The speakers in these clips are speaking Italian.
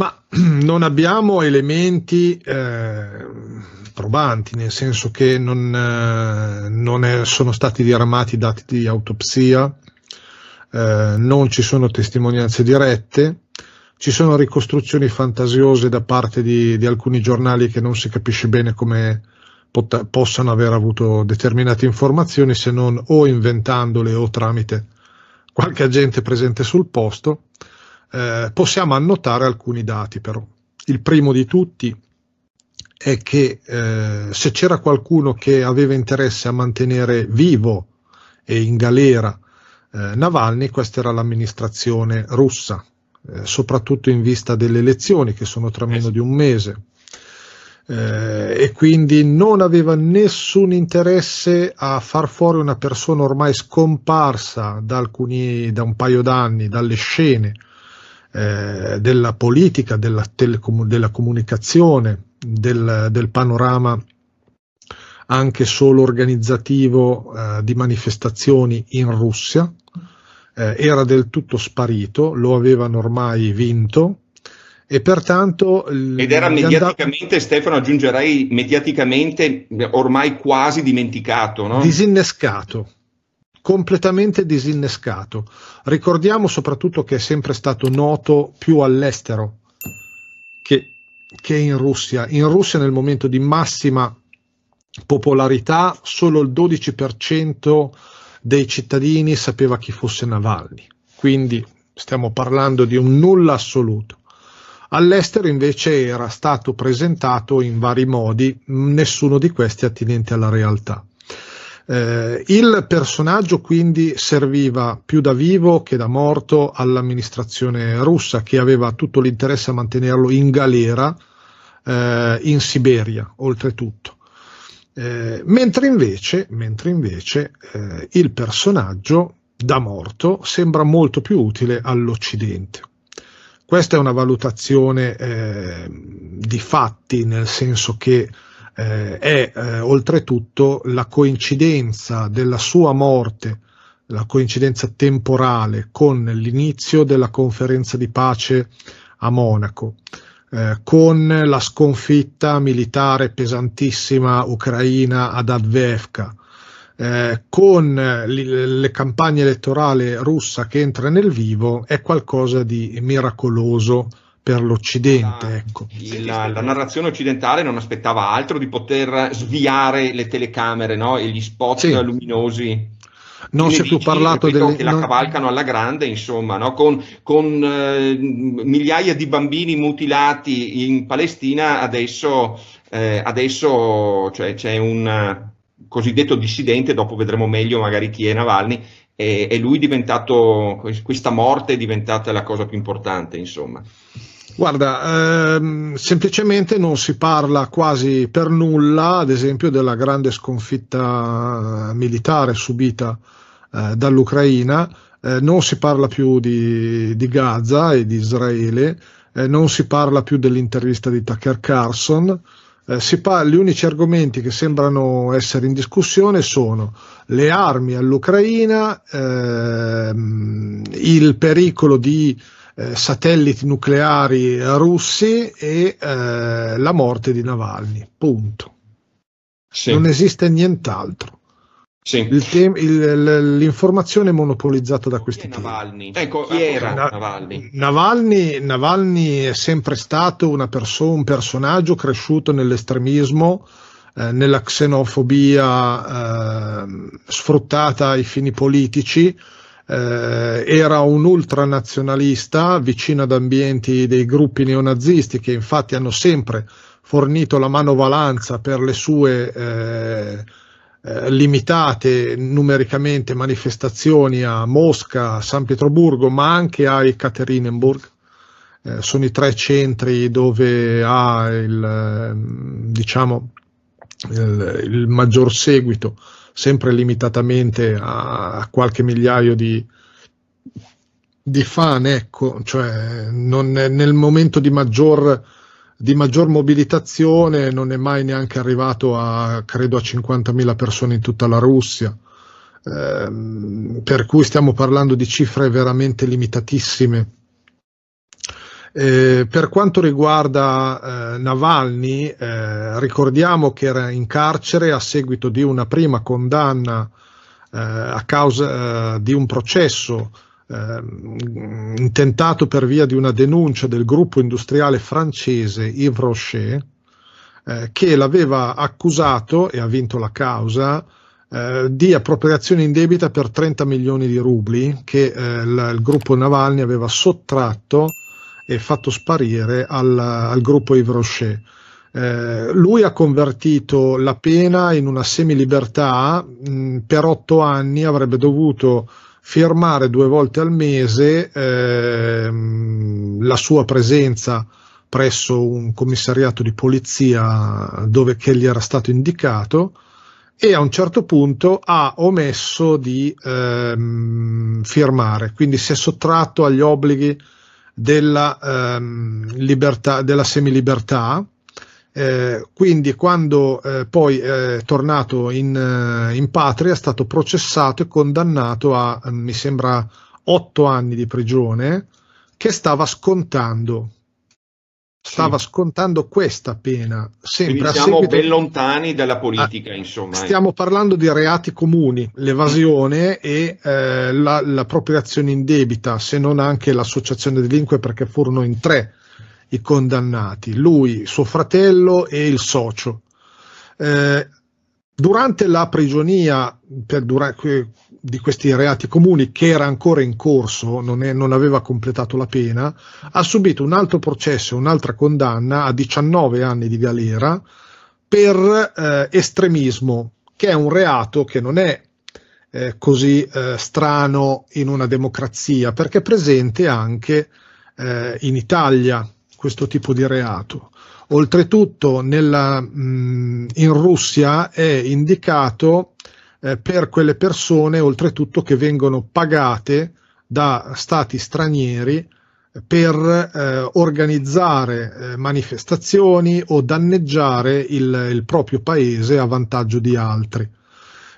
Ma non abbiamo elementi eh, probanti, nel senso che non, eh, non è, sono stati diramati dati di autopsia, eh, non ci sono testimonianze dirette, ci sono ricostruzioni fantasiose da parte di, di alcuni giornali che non si capisce bene come pot- possano aver avuto determinate informazioni se non o inventandole o tramite qualche agente presente sul posto. Eh, possiamo annotare alcuni dati però. Il primo di tutti è che eh, se c'era qualcuno che aveva interesse a mantenere vivo e in galera eh, Navalny, questa era l'amministrazione russa, eh, soprattutto in vista delle elezioni che sono tra meno di un mese. Eh, e quindi non aveva nessun interesse a far fuori una persona ormai scomparsa da, alcuni, da un paio d'anni dalle scene eh, della politica, della, telecom- della comunicazione, del, del panorama anche solo organizzativo eh, di manifestazioni in Russia, eh, era del tutto sparito, lo avevano ormai vinto. E pertanto... Ed era mediaticamente, andav- Stefano, aggiungerei mediaticamente ormai quasi dimenticato, no? Disinnescato, completamente disinnescato. Ricordiamo soprattutto che è sempre stato noto più all'estero che, che in Russia. In Russia nel momento di massima popolarità solo il 12% dei cittadini sapeva chi fosse Navalny, quindi stiamo parlando di un nulla assoluto. All'estero invece era stato presentato in vari modi, nessuno di questi attinente alla realtà. Eh, il personaggio quindi serviva più da vivo che da morto all'amministrazione russa che aveva tutto l'interesse a mantenerlo in galera eh, in Siberia, oltretutto. Eh, mentre invece, mentre invece eh, il personaggio da morto sembra molto più utile all'Occidente. Questa è una valutazione eh, di fatti, nel senso che eh, è eh, oltretutto la coincidenza della sua morte, la coincidenza temporale con l'inizio della conferenza di pace a Monaco eh, con la sconfitta militare pesantissima ucraina ad Advevka, eh, con le, campagne elettorali russa che entra nel vivo, è qualcosa di miracoloso per l'Occidente. La, ecco. la, la, narrazione occidentale non aspettava altro di poter sviare le telecamere no? e gli spot sì. luminosi non si è più parlato ripeto, delle... che la cavalcano alla grande, insomma, no? con, con eh, migliaia di bambini mutilati in Palestina, adesso, eh, adesso cioè, c'è un cosiddetto dissidente, dopo vedremo meglio magari chi è Navalny, e, e lui è diventato, questa morte è diventata la cosa più importante, insomma. Guarda, ehm, semplicemente non si parla quasi per nulla, ad esempio, della grande sconfitta militare subita eh, dall'Ucraina, eh, non si parla più di, di Gaza e di Israele, eh, non si parla più dell'intervista di Tucker Carlson, eh, parla, gli unici argomenti che sembrano essere in discussione sono le armi all'Ucraina, ehm, il pericolo di eh, satelliti nucleari russi e eh, la morte di Navalny. Punto. Sì. Non esiste nient'altro. Sì. Il tem- il, l'informazione è monopolizzata da questi tipi. Navalny? Ecco, chi era Na- Navalny? Navalny? Navalny è sempre stato una perso- un personaggio cresciuto nell'estremismo, eh, nella xenofobia eh, sfruttata ai fini politici, eh, era un ultranazionalista vicino ad ambienti dei gruppi neonazisti che infatti hanno sempre fornito la manovalanza per le sue eh, eh, limitate numericamente manifestazioni a Mosca, a San Pietroburgo, ma anche a Ekaterinburg. Eh, sono i tre centri dove ha il, ehm, diciamo, il, il maggior seguito sempre limitatamente a, qualche migliaio di, di fan, ecco, cioè non è, nel momento di maggior, di maggior mobilitazione non è mai neanche arrivato a, credo, a 50.000 persone in tutta la Russia. Eh, per cui stiamo parlando di cifre veramente limitatissime. Eh, per quanto riguarda eh, Navalny, eh, ricordiamo che era in carcere a seguito di una prima condanna eh, a causa eh, di un processo eh, intentato per via di una denuncia del gruppo industriale francese Yves Rocher, che l'aveva accusato e ha vinto la causa di appropriazione indebita per 30 milioni di rubli che il, il gruppo Navalny aveva sottratto e fatto sparire al, al gruppo Yves Rocher. Eh, lui ha convertito la pena in una semilibertà, mh, mm, per otto anni avrebbe dovuto firmare due volte al mese eh, la sua presenza presso un commissariato di polizia dove che gli era stato indicato e a un certo punto ha omesso di ehm, firmare, quindi si è sottratto agli obblighi della, ehm, libertà, della semilibertà. Eh, quindi quando eh, poi è tornato in, eh, in, patria è stato processato e condannato a, mi sembra, otto anni di prigione che stava scontando stava sì. scontando questa pena. Sempre Quindi siamo seguito... ben lontani dalla politica, ah, insomma. Eh. Stiamo parlando di reati comuni, l'evasione e eh, la, l'appropriazione indebita, se non anche l'associazione delinque, perché furono in tre i condannati, lui, suo fratello e il socio. Eh, durante la prigionia, per, durante, di questi reati comuni che era ancora in corso, non, è, non, aveva completato la pena, ha subito un altro processo, un'altra condanna a 19 anni di galera per eh, estremismo, che è un reato che non è eh, così eh, strano in una democrazia, perché è presente anche eh, in Italia questo tipo di reato. Oltretutto nella, mh, in Russia è indicato eh, per quelle persone oltretutto che vengono pagate da stati stranieri per eh, organizzare eh, manifestazioni o danneggiare il, il, proprio paese a vantaggio di altri.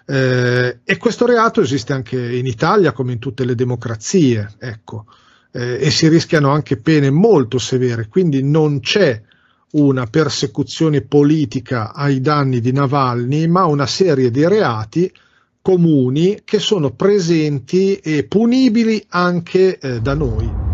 Eh, e questo reato esiste anche in Italia come in tutte le democrazie, ecco, eh, e si rischiano anche pene molto severe, quindi non c'è una persecuzione politica ai danni di Navalny, ma una serie di reati comuni che sono presenti e punibili anche eh, da noi.